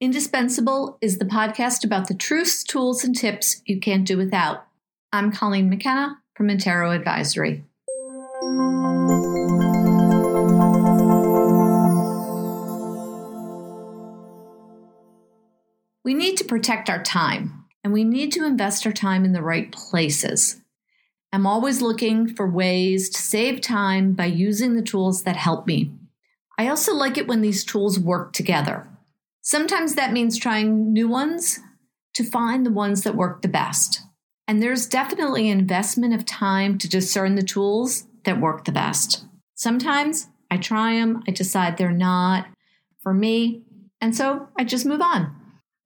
Indispensable is the podcast about the truths, tools, and tips you can't do without. I'm Colleen McKenna from Intero Advisory. We need to protect our time and we need to invest our time in the right places. I'm always looking for ways to save time by using the tools that help me. I also like it when these tools work together. Sometimes that means trying new ones to find the ones that work the best. And there's definitely an investment of time to discern the tools that work the best. Sometimes I try them, I decide they're not for me, and so I just move on.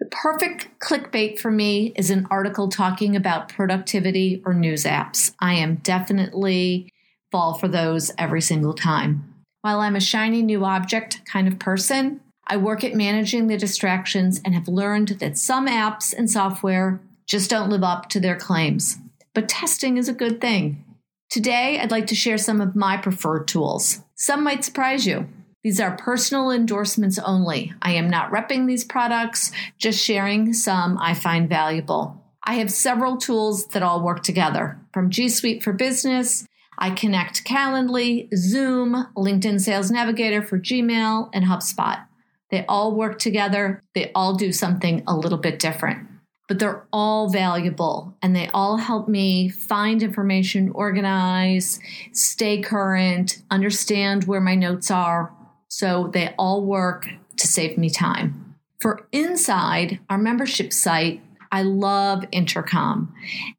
The perfect clickbait for me is an article talking about productivity or news apps. I am definitely fall for those every single time. While I'm a shiny new object kind of person, I work at managing the distractions and have learned that some apps and software just don't live up to their claims. But testing is a good thing. Today, I'd like to share some of my preferred tools. Some might surprise you. These are personal endorsements only. I am not repping these products, just sharing some I find valuable. I have several tools that all work together from G Suite for Business. I connect Calendly, Zoom, LinkedIn Sales Navigator for Gmail, and HubSpot. They all work together. They all do something a little bit different, but they're all valuable and they all help me find information, organize, stay current, understand where my notes are. So they all work to save me time. For inside our membership site, I love Intercom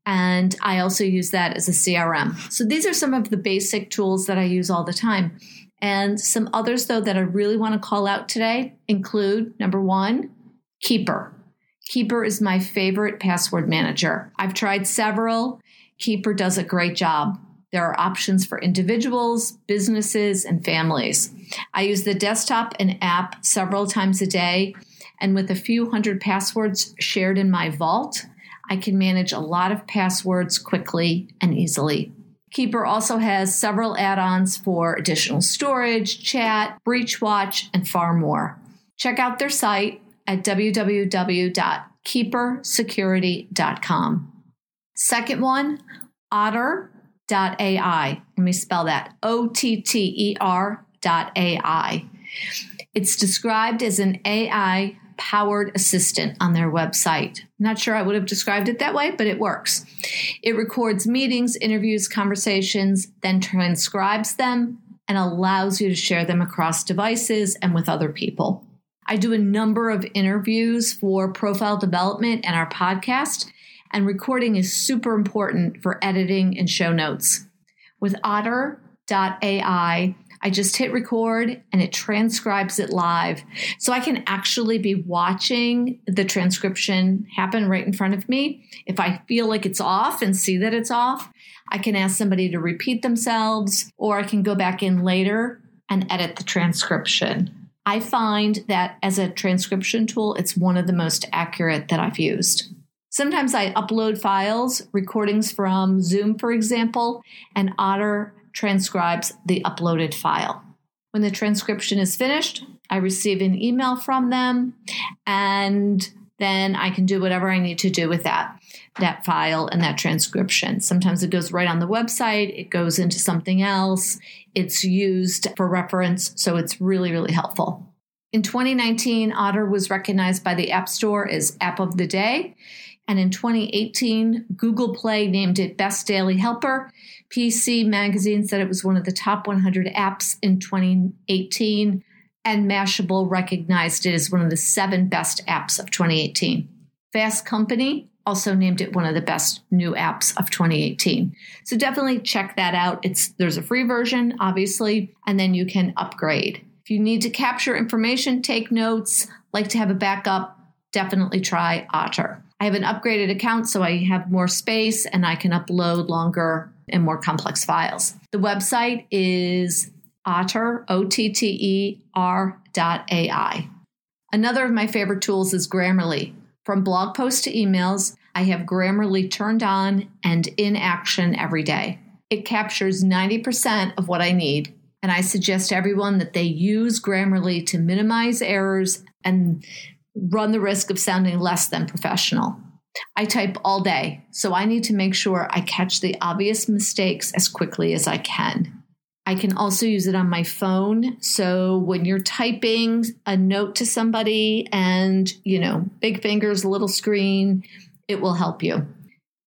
and I also use that as a CRM. So these are some of the basic tools that I use all the time. And some others, though, that I really want to call out today include number one, Keeper. Keeper is my favorite password manager. I've tried several. Keeper does a great job. There are options for individuals, businesses, and families. I use the desktop and app several times a day, and with a few hundred passwords shared in my vault, I can manage a lot of passwords quickly and easily. Keeper also has several add ons for additional storage, chat, breach watch, and far more. Check out their site at www.keepersecurity.com. Second one, otter.ai. Let me spell that O T T E R dot AI. It's described as an AI powered assistant on their website. Not sure I would have described it that way, but it works. It records meetings, interviews, conversations, then transcribes them and allows you to share them across devices and with other people. I do a number of interviews for profile development and our podcast, and recording is super important for editing and show notes. With otter.ai, I just hit record and it transcribes it live. So I can actually be watching the transcription happen right in front of me. If I feel like it's off and see that it's off, I can ask somebody to repeat themselves or I can go back in later and edit the transcription. I find that as a transcription tool, it's one of the most accurate that I've used. Sometimes I upload files, recordings from Zoom, for example, and Otter transcribes the uploaded file. When the transcription is finished, I receive an email from them and then I can do whatever I need to do with that that file and that transcription. Sometimes it goes right on the website, it goes into something else, it's used for reference, so it's really really helpful. In 2019, Otter was recognized by the App Store as App of the Day, and in 2018, Google Play named it Best Daily Helper. PC Magazine said it was one of the top 100 apps in 2018, and Mashable recognized it as one of the seven best apps of 2018. Fast Company also named it one of the best new apps of 2018. So definitely check that out. It's there's a free version, obviously, and then you can upgrade. If you need to capture information, take notes, like to have a backup, definitely try Otter. I have an upgraded account so I have more space and I can upload longer and more complex files. The website is otter, O T T E R dot AI. Another of my favorite tools is Grammarly. From blog posts to emails, I have Grammarly turned on and in action every day. It captures 90% of what I need, and I suggest everyone that they use Grammarly to minimize errors and run the risk of sounding less than professional. I type all day, so I need to make sure I catch the obvious mistakes as quickly as I can. I can also use it on my phone. So when you're typing a note to somebody and, you know, big fingers, little screen, it will help you.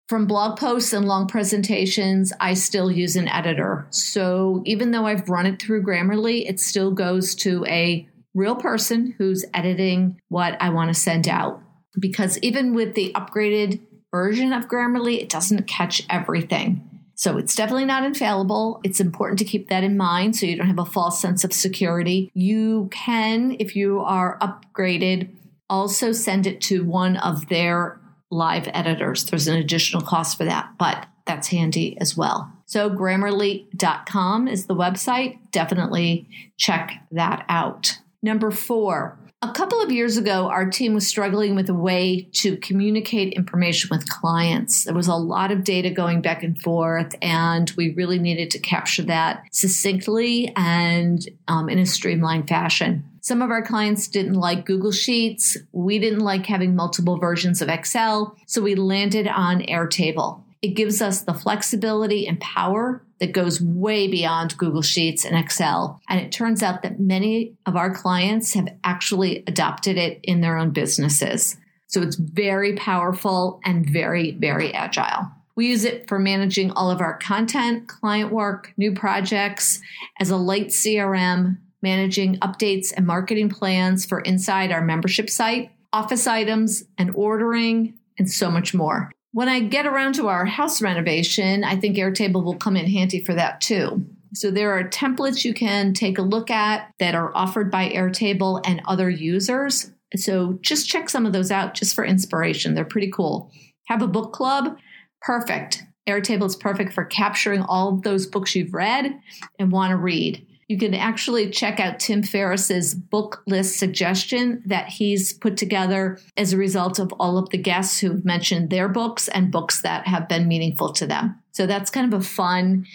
From blog posts and long presentations, I still use an editor. So even though I've run it through Grammarly, it still goes to a real person who's editing what I want to send out. Because even with the upgraded version of Grammarly, it doesn't catch everything. So it's definitely not infallible. It's important to keep that in mind so you don't have a false sense of security. You can, if you are upgraded, also send it to one of their live editors. There's an additional cost for that, but that's handy as well. So grammarly.com is the website. Definitely check that out. Number four, a couple of years ago, our team was struggling with a way to communicate information with clients. There was a lot of data going back and forth, and we really needed to capture that succinctly and um, in a streamlined fashion. Some of our clients didn't like Google Sheets. We didn't like having multiple versions of Excel, so we landed on Airtable. It gives us the flexibility and power that goes way beyond Google Sheets and Excel. And it turns out that many of our clients have actually adopted it in their own businesses. So it's very powerful and very, very agile. We use it for managing all of our content, client work, new projects, as a light CRM, managing updates and marketing plans for inside our membership site, office items, and ordering, and so much more. When I get around to our house renovation, I think Airtable will come in handy for that too. So there are templates you can take a look at that are offered by Airtable and other users. So just check some of those out just for inspiration. They're pretty cool. Have a book club? Perfect. Airtable is perfect for capturing all of those books you've read and want to read you can actually check out Tim Ferriss's book list suggestion that he's put together as a result of all of the guests who've mentioned their books and books that have been meaningful to them. So that's kind of a fun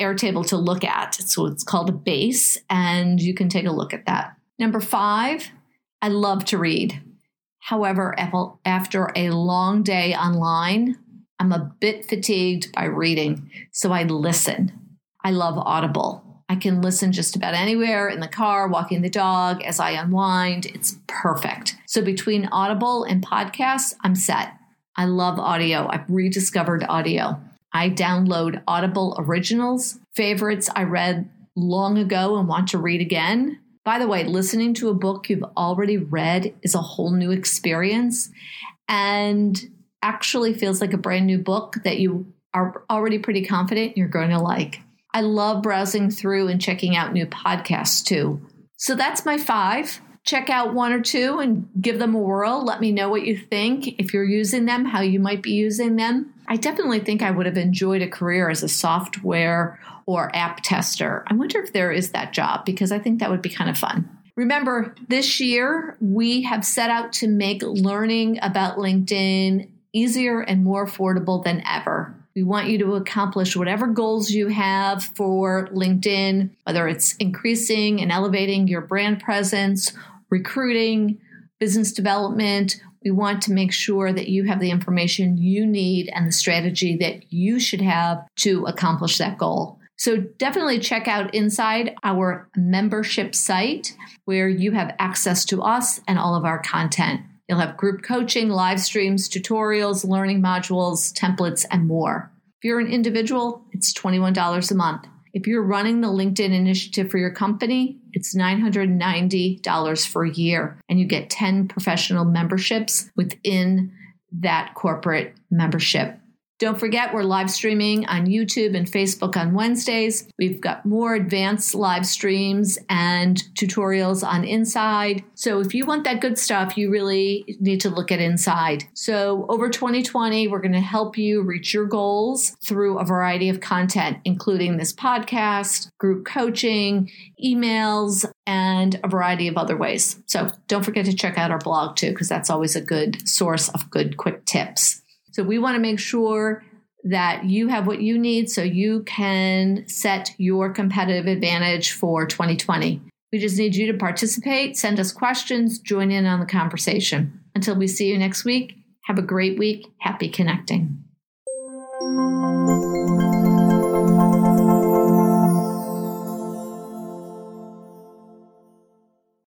Airtable to look at. So it's called a base, and you can take a look at that. Number five, I love to read. However, after a long day online, I'm a bit fatigued by reading, so I listen. I love Audible. I can listen just about anywhere in the car, walking the dog, as I unwind. It's perfect. So between Audible and podcasts, I'm set. I love audio. I've rediscovered audio. I download Audible originals, favorites I read long ago and want to read again. By the way, listening to a book you've already read is a whole new experience and actually feels like a brand new book that you are already pretty confident you're going to like. I love browsing through and checking out new podcasts too. So that's my five. Check out one or two and give them a whirl. Let me know what you think. If you're using them, how you might be using them. I definitely think I would have enjoyed a career as a software or app tester. I wonder if there is that job because I think that would be kind of fun. Remember, this year we have set out to make learning about LinkedIn easier and more affordable than ever. We want you to accomplish whatever goals you have for LinkedIn, whether it's increasing and elevating your brand presence, recruiting, business development. We want to make sure that you have the information you need and the strategy that you should have to accomplish that goal. So definitely check out inside our membership site where you have access to us and all of our content. You'll have group coaching, live streams, tutorials, learning modules, templates, and more. If you're an individual, it's $21 a month. If you're running the LinkedIn initiative for your company, it's $990 for a year, and you get 10 professional memberships within that corporate membership. Don't forget, we're live streaming on YouTube and Facebook on Wednesdays. We've got more advanced live streams and tutorials on Inside. So if you want that good stuff, you really need to look at Inside. So over 2020, we're going to help you reach your goals through a variety of content, including this podcast, group coaching, emails, and a variety of other ways. So don't forget to check out our blog too, because that's always a good source of good, quick tips. So we want to make sure that you have what you need so you can set your competitive advantage for 2020. We just need you to participate, send us questions, join in on the conversation. Until we see you next week, have a great week. Happy connecting.